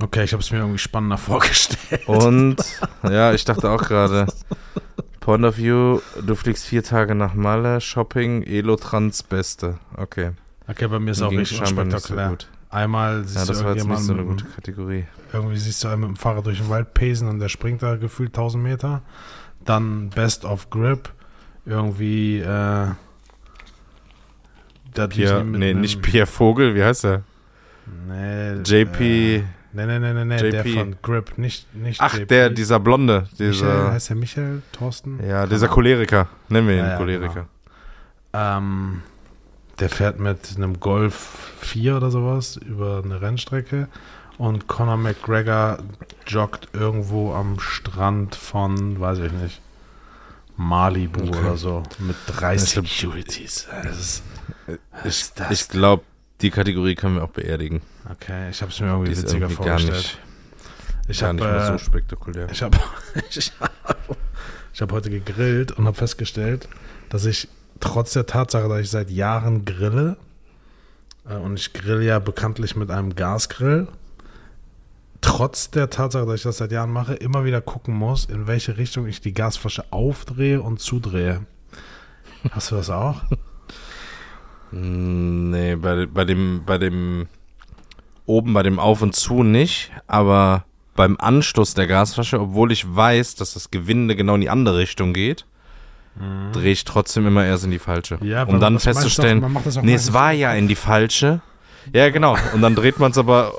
Okay, ich habe es mir irgendwie spannender vorgestellt. Und ja, ich dachte auch gerade, Point of View, du fliegst vier Tage nach Malle, Shopping, Elo-Trans Beste. Okay. Okay, bei mir ist Mir auch richtig nicht so gut. Einmal siehst Ja, du das war jetzt nicht so eine gute Kategorie. irgendwie siehst du einen mit dem Fahrrad durch den Wald pesen und der springt da gefühlt 1000 Meter. Dann Best of Grip. Irgendwie, äh, Pierre, nee, nicht Pierre Vogel, wie heißt er? Nee, JP. Äh, nee, nee, nee, nee, nee, der von Grip, nicht, nicht Ach, JP. der, dieser Blonde, Michael, dieser. heißt der Michael Thorsten? Ja, dieser. Choleriker. Nennen wir ihn Ja, ja, Choleriker. Ähm, der fährt mit einem Golf 4 oder sowas über eine Rennstrecke und Conor McGregor joggt irgendwo am Strand von, weiß ich nicht, Malibu Okay. oder so mit drei Ich glaub- Securities. Ist, ist das? Ich glaube, die Kategorie können wir auch beerdigen. okay, ich habe es mir irgendwie Die witziger irgendwie gar vorgestellt. nicht, ich gar habe nicht mehr äh, so spektakulär. Ich habe ich hab, ich hab heute gegrillt und habe festgestellt, dass ich trotz der Tatsache, dass ich seit Jahren grille, äh, und ich grill ja bekanntlich mit einem Gasgrill, trotz der Tatsache, dass ich das seit Jahren mache, immer wieder gucken muss, in welche Richtung ich die Gasflasche aufdrehe und zudrehe. Hast du das auch? Nee, bei, bei dem, bei dem oben bei dem Auf und Zu nicht, aber beim Anstoß der Gasflasche, obwohl ich weiß, dass das Gewinde genau in die andere Richtung geht, drehe ich trotzdem immer erst in die falsche. Mhm. Ja, um dann festzustellen, auch nee, es war ja in die falsche. Ja, genau. Und dann dreht man es aber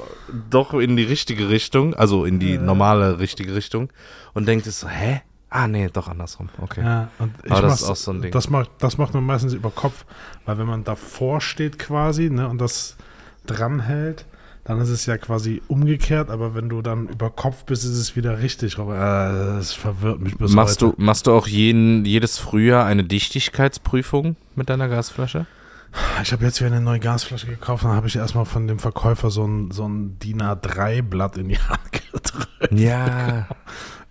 doch in die richtige Richtung, also in die normale richtige Richtung und denkt es so, hä? Ah, nee, doch andersrum. Okay. Ja, und ich Aber das ist auch so ein Ding. Das macht, das macht man meistens über Kopf, weil wenn man davor steht quasi ne, und das dranhält, dann ist es ja quasi umgekehrt, aber wenn du dann über Kopf bist, ist es wieder richtig. Aber äh, das verwirrt mich bis Machst heute. du, machst du auch jeden, jedes Frühjahr eine Dichtigkeitsprüfung mit deiner Gasflasche? Ich habe jetzt wieder eine neue Gasflasche gekauft, dann habe ich erstmal von dem Verkäufer so ein, so ein DIN A3-Blatt in die Hand gedrückt. Ja.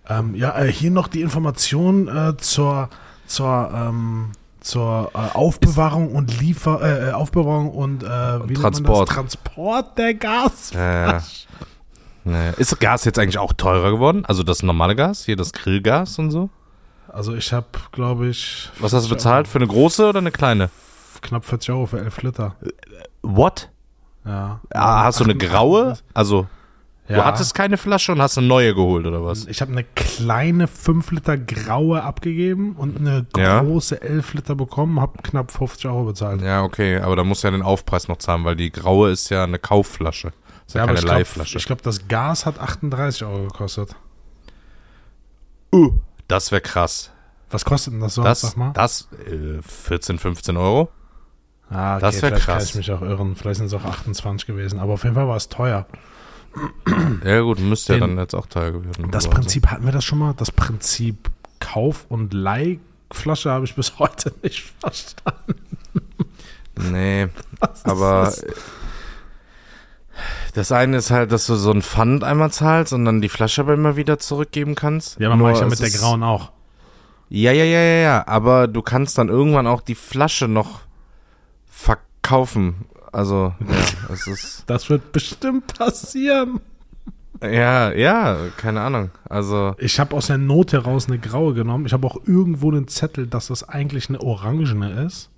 Ähm, ja, äh, hier noch die Information äh, zur, zur, ähm, zur äh, Aufbewahrung und Liefer, äh, äh, Aufbewahrung und äh, wie Transport. das? Transport der Gas. Ja, ja. Ist Gas jetzt eigentlich auch teurer geworden? Also das normale Gas, hier das Grillgas und so? Also ich habe, glaube ich, Was hast du 40 bezahlt? Für eine große oder eine kleine? Knapp 40 Euro für 11 Liter. What? Ja. Ah, hast du eine 88 graue? Also, Ja. du hattest keine Flasche und hast eine neue geholt oder was? Ich habe eine kleine 5 Liter graue abgegeben und eine Ja. große 11 Liter bekommen, habe knapp 50 Euro bezahlt. Ja, okay, aber da musst du ja den Aufpreis noch zahlen, weil die graue ist ja eine Kaufflasche. Ist ja, aber keine ich glaube, Leihflasche. glaub, das Gas hat 38 Euro gekostet. Uh, das wäre krass. Was kostet denn das so? Das, Sag mal. das äh, 14, 15 Euro? Ah, okay, Das wär vielleicht kann krass. ich mich auch irren. Vielleicht sind es auch 28 gewesen. Aber auf jeden Fall war es teuer. Ja gut, müsste ja dann jetzt auch teuer gewesen. Das aber Prinzip hatten wir das schon mal. Das Prinzip Kauf- und Leihflasche habe ich bis heute nicht verstanden. Nee, aber das? das eine ist halt, dass du so ein Pfand einmal zahlst und dann die Flasche aber immer wieder zurückgeben kannst. Ja, man Nur mache ich ja mit der grauen auch. Ja, ja, ja, ja, ja, aber du kannst dann irgendwann auch die Flasche noch verkaufen. Also, ja, es ist. Das wird bestimmt passieren. Ja, ja, keine Ahnung. Also. Ich habe aus der Not heraus eine graue genommen. Ich habe auch irgendwo einen Zettel, dass das eigentlich eine orangene ist.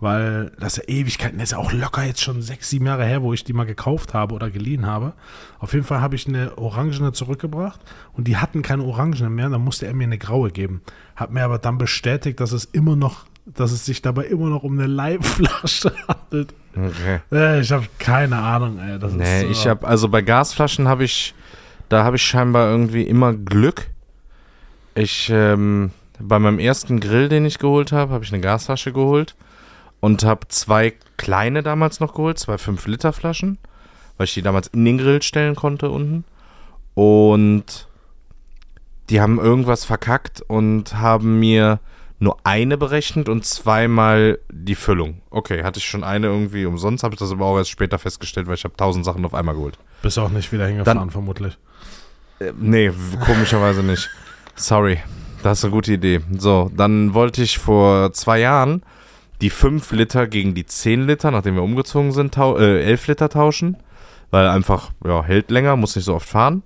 Weil das ist ja Ewigkeiten, das ist ja auch locker jetzt schon sechs, sieben Jahre her, wo ich die mal gekauft habe oder geliehen habe. Auf jeden Fall habe ich eine orangene zurückgebracht und die hatten keine orangene mehr, dann musste er mir eine graue geben. Hat mir aber dann bestätigt, dass es immer noch, dass es sich dabei immer noch um eine Leihflasche handelt. Okay. Ich habe keine Ahnung, ey. Das Nee, ist, ich habe, also bei Gasflaschen habe ich, da habe ich scheinbar irgendwie immer Glück. Ich, ähm, bei meinem ersten Grill, den ich geholt habe, habe ich eine Gasflasche geholt und habe zwei kleine damals noch geholt, zwei 5-Liter-Flaschen, weil ich die damals in den Grill stellen konnte unten. Und die haben irgendwas verkackt und haben mir nur eine berechnet und zweimal die Füllung. Okay, hatte ich schon eine irgendwie umsonst, habe ich das aber auch erst später festgestellt, weil ich habe tausend Sachen auf einmal geholt. Bist auch nicht wieder hingefahren, Dann- vermutlich. Äh, nee, komischerweise nicht. Sorry, das ist eine gute Idee. So, dann wollte ich vor zwei Jahren die 5 Liter gegen die 10 Liter, nachdem wir umgezogen sind, äh, 11 Liter tauschen, weil einfach, ja, hält länger, muss nicht so oft fahren.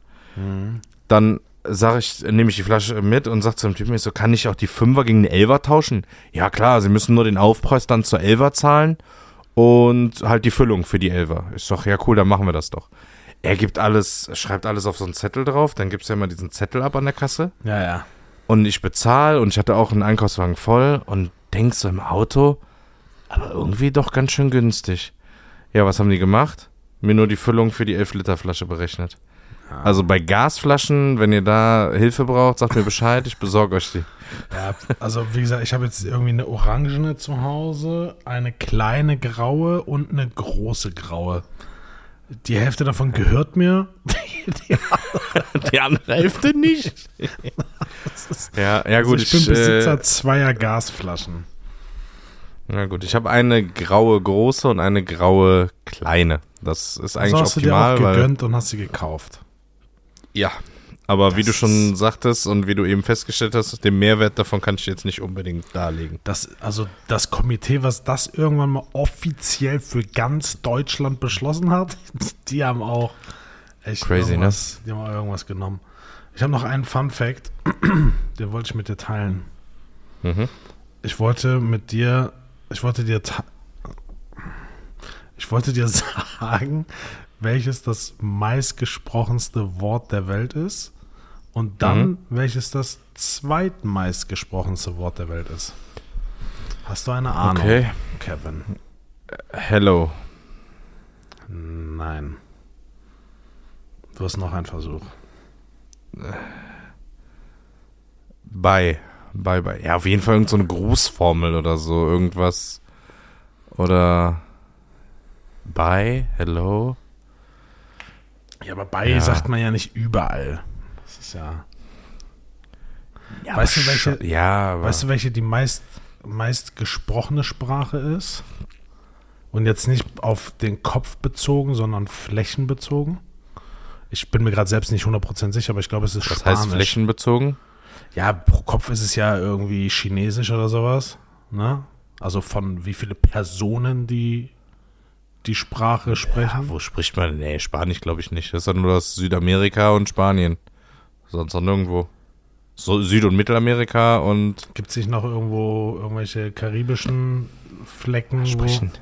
Dann sage ich, nehme ich die Flasche mit und sage zum Typen, ich so, kann ich auch die 5er gegen eine 11er tauschen? Ja klar, sie müssen nur den Aufpreis dann zur 11er zahlen und halt die Füllung für die 11er. Ich sag, ja cool, dann machen wir das doch. Er gibt alles, schreibt alles auf so einen Zettel drauf, dann gibt's ja immer diesen Zettel ab an der Kasse Ja, ja. und ich bezahle und ich hatte auch einen Einkaufswagen voll und denk so im Auto, aber irgendwie doch ganz schön günstig. Ja, was haben die gemacht? Mir nur die Füllung für die 11 Liter Flasche berechnet. Also bei Gasflaschen, wenn ihr da Hilfe braucht, sagt mir Bescheid, ich besorge euch die. Ja, also wie gesagt, ich habe jetzt irgendwie eine orangene zu Hause, eine kleine graue und eine große graue. Die Hälfte davon gehört mir. Die, die, Die andere Hälfte nicht. ja, ja gut, also ich bin Besitzer äh, zweier Gasflaschen. Na gut, ich habe eine graue große und eine graue kleine. Das ist eigentlich Also hast du dir auch optimal, weil gegönnt und hast sie gekauft. Ja. Aber wie du Das schon sagtest und wie du eben festgestellt hast, den Mehrwert davon kann ich jetzt nicht unbedingt darlegen. Das, also das Komitee, was das irgendwann mal offiziell für ganz Deutschland beschlossen hat, die haben auch echt Crazy, ne? irgendwas, die haben auch irgendwas genommen. Ich habe noch einen Fun Fact, den wollte ich mit dir teilen. Mhm. Ich wollte mit dir, ich wollte dir, ich wollte dir sagen, welches das meistgesprochenste Wort der Welt ist und dann Mhm. welches das zweitmeistgesprochenste Wort der Welt ist. Hast du eine Ahnung, Okay. Kevin? Hello. Nein. Du hast noch einen Versuch. Bye. Bye, bye. Ja, auf jeden Fall irgendeine so eine Grußformel oder so. Irgendwas. Oder. Bye. Hello. Ja, aber bei Ja. sagt man ja nicht überall. Das ist ja. weißt du, welche, Ja, weißt du, welche die meist, meist gesprochene Sprache ist? Und jetzt nicht auf den Kopf bezogen, sondern flächenbezogen? Ich bin mir gerade selbst nicht 100% sicher, aber ich glaube, es ist was Spanisch. heißt flächenbezogen? Ja, pro Kopf ist es ja irgendwie chinesisch oder sowas. Ne? Also von wie viele Personen die die Sprache sprechen. Ja, wo spricht man? Nee, Spanisch glaube ich nicht. Das ist ja nur das Südamerika und Spanien. Sonst noch nirgendwo. So, Süd- und Mittelamerika und Gibt es nicht noch irgendwo irgendwelche karibischen Flecken? sprechen.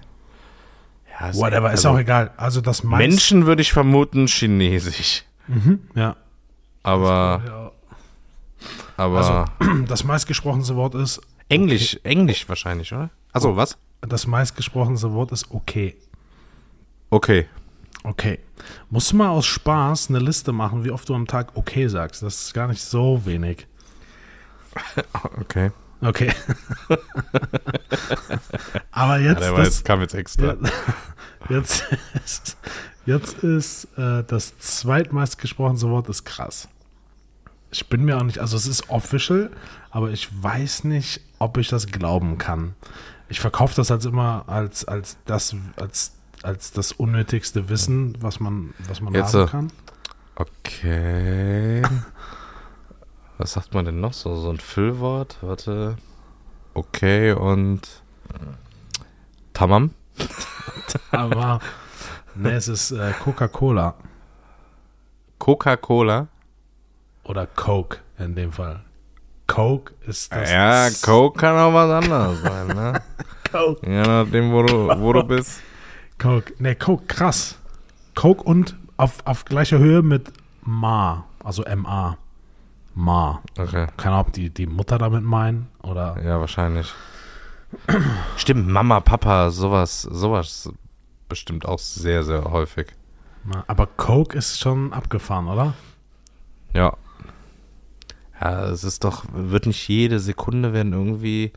Ja, whatever, ist also auch egal. Also das meist, Menschen würde ich vermuten Chinesisch. Mhm, ja. Aber, ja. aber Das meistgesprochenste Wort ist, Englisch, Englisch wahrscheinlich, oder? Achso, was? das meistgesprochenste Wort ist okay. Okay. Okay. Musst du mal aus Spaß eine Liste machen, wie oft du am Tag okay sagst. Das ist gar nicht so wenig. Okay. Okay. Aber jetzt, Ja, das, jetzt, kam jetzt extra. Jetzt ist, jetzt ist äh, das zweitmeist gesprochenste Wort ist krass. Ich bin mir auch nicht, also es ist official, aber ich weiß nicht, ob ich das glauben kann. Ich verkaufe das als immer als, als das, als, als das unnötigste Wissen, was man, was man Jetzt, haben äh, kann. Okay. Was sagt man denn noch so? So ein Füllwort? Warte. Okay und Tamam. Aber ne, es ist äh, Coca-Cola Coca-Cola. oder Coke in dem Fall. Coke ist das. Ja, Coke kann auch was anderes sein, ne? Coke. Je nachdem, wo du, wo du bist. Coke. Ne, Coke, krass. Coke und auf, auf gleicher Höhe mit Ma, also MA. Ma. Okay. Keine Ahnung, ob die, die Mutter damit meinen oder. Ja, wahrscheinlich. Stimmt, Mama, Papa, sowas, sowas bestimmt auch sehr, sehr häufig. Aber Coke ist schon abgefahren, oder? Ja. Ja, es ist doch, wird nicht jede Sekunde werden irgendwie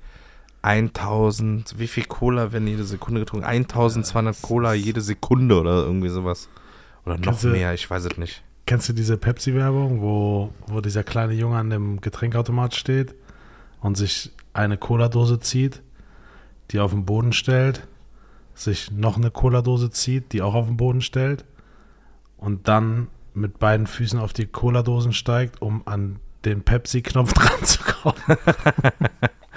1000, wie viel Cola werden jede Sekunde getrunken? 1200 Cola jede Sekunde oder irgendwie sowas. Oder noch du- mehr, ich weiß es nicht. Kennst du diese Pepsi-Werbung, wo, wo dieser kleine Junge an dem Getränkautomat steht und sich eine Cola-Dose zieht, die auf den Boden stellt, sich noch eine Cola-Dose zieht, die auch auf den Boden stellt und dann mit beiden Füßen auf die Cola-Dosen steigt, um an den Pepsi-Knopf dran zu kommen.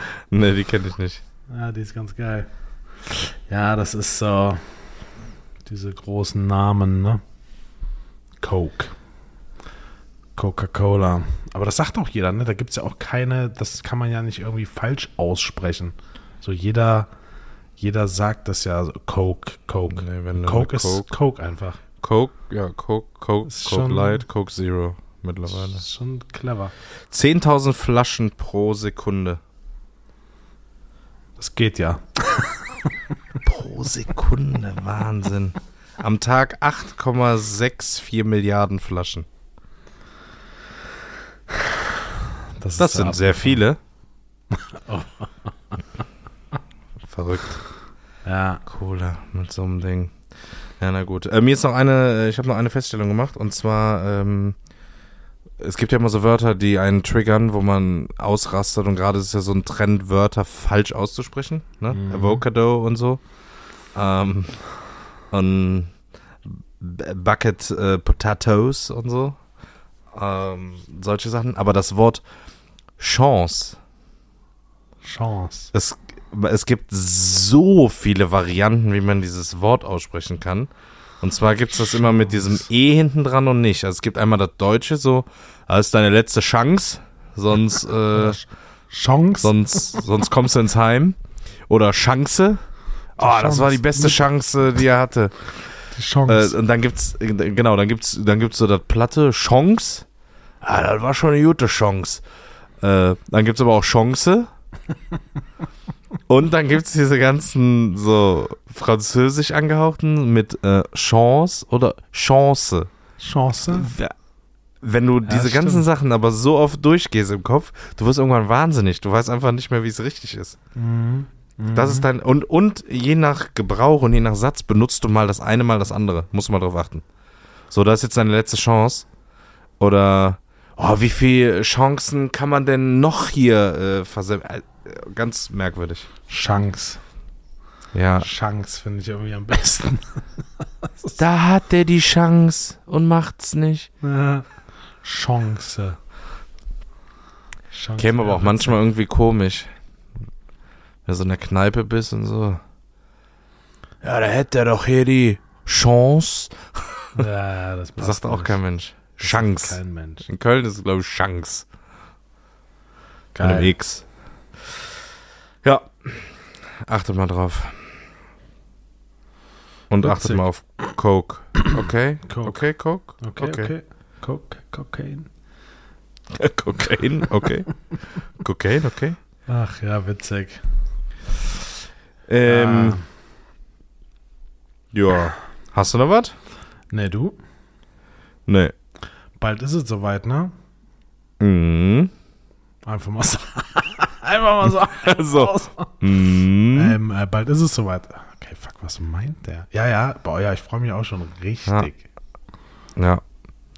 Ne, die kenne ich nicht. Ja, die ist ganz geil. Ja, das ist so diese großen Namen, ne? Coke. Coca-Cola. Aber das sagt auch jeder, ne? Da gibt es ja auch keine, das kann man ja nicht irgendwie falsch aussprechen. So jeder, jeder sagt das ja so, Coke, Coke. Nee, wenn Coke ist Coke- Coke einfach. Coke, ja, Coke, Coke, Ist Coke schon- Light, Coke Zero Das mittlerweile. ist schon clever. 10.000 Flaschen pro Sekunde. Das geht ja. Pro Sekunde, Wahnsinn. Am Tag 8,64 Milliarden Flaschen. Das, Das sind sehr viele. Verrückt. Ja, Cola mit so einem Ding. Ja, na gut. Äh, mir ist noch eine, äh, ich habe noch eine Feststellung gemacht und zwar, ähm, es gibt ja immer so Wörter, die einen triggern, wo man ausrastet und gerade ist es ja so ein Trend, Wörter falsch auszusprechen, ne? Mhm. Avocado und so. Ähm, und Bucket äh, Potatoes und so. Ähm, solche Sachen. Aber das Wort Chance Chance. es, es gibt so viele Varianten, wie man dieses Wort aussprechen kann. Und zwar gibt es das immer mit diesem E hinten dran und nicht. Also es gibt einmal das Deutsche so, ist deine letzte Chance, sonst, äh, Chance. sonst, sonst kommst du ins Heim. Oder Chance. Oh, das war die beste Chance, die er hatte. Die Chance. Äh, und dann gibt's, äh, genau, dann gibt's, dann gibt's so das platte Chance. Ah, das war schon eine gute Chance. Äh, dann gibt's aber auch Chance. und dann gibt's diese ganzen so französisch angehauchten mit äh, Chance oder Chance. Chance. Wenn du diese stimmt. ganzen Sachen aber so oft durchgehst im Kopf, du wirst irgendwann wahnsinnig. Du weißt einfach nicht mehr, wie es richtig ist. Mhm. Das ist dein und und je nach Gebrauch und je nach Satz benutzt du mal das eine, mal das andere. Musst du mal drauf achten. So, das ist jetzt deine letzte Chance. Oder oh, wie viele Chancen kann man denn noch hier äh, versemmelt? Ganz merkwürdig. Chance. Ja. Chance finde ich irgendwie am besten. Da hat der die Chance und macht's nicht. Ja. Chance. Chance. Käme aber auch manchmal irgendwie komisch. Wenn du so in der Kneipe bist und so. Ja, da hätte er doch hier die Chance. Ja, das Das sagt auch nicht. kein Mensch. Chance. Kein Mensch. In Köln ist es, glaube ich, Chance. Mit einem Geil. X. Ja. Achtet mal drauf. Und achtet Witzig. mal auf Coke. Okay? Coke. Okay, Coke? Okay, okay. Coke, Cocaine. Kokain, okay. Kokain, okay. Ach ja, witzig. Ähm, Ah. ja. Hast du noch was? Ne, du? Nee. Bald ist es soweit, ne? Mhm. Einfach mal so. Einfach mal so. So. Mhm. ähm, äh, bald ist es soweit. Okay, fuck, was meint der? Ja, ja, boah, ja, ich freue mich auch schon richtig. Ja.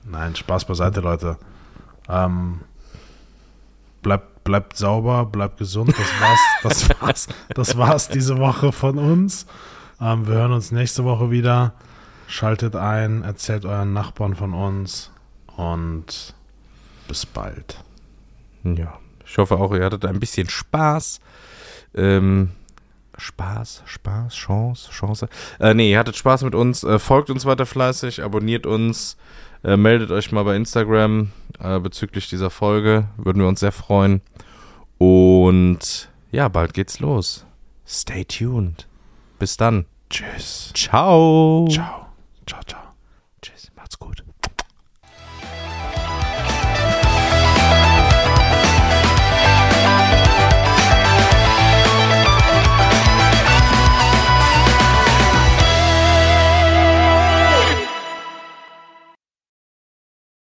Nein, Spaß beiseite, Leute. Ähm, bleibt, bleibt sauber, bleibt gesund. Das war's, das war's, das war's diese Woche von uns. Ähm, wir hören uns nächste Woche wieder. Schaltet ein, erzählt euren Nachbarn von uns und bis bald. Ja. Ich hoffe auch, ihr hattet ein bisschen Spaß. Ähm, Spaß, Spaß, Chance, Chance. Äh, nee, ihr hattet Spaß mit uns. Äh, folgt uns weiter fleißig, abonniert uns, äh, meldet euch mal bei Instagram äh, bezüglich dieser Folge. Würden wir uns sehr freuen. Und ja, bald geht's los. Stay tuned. Bis dann. Tschüss. Ciao. Ciao.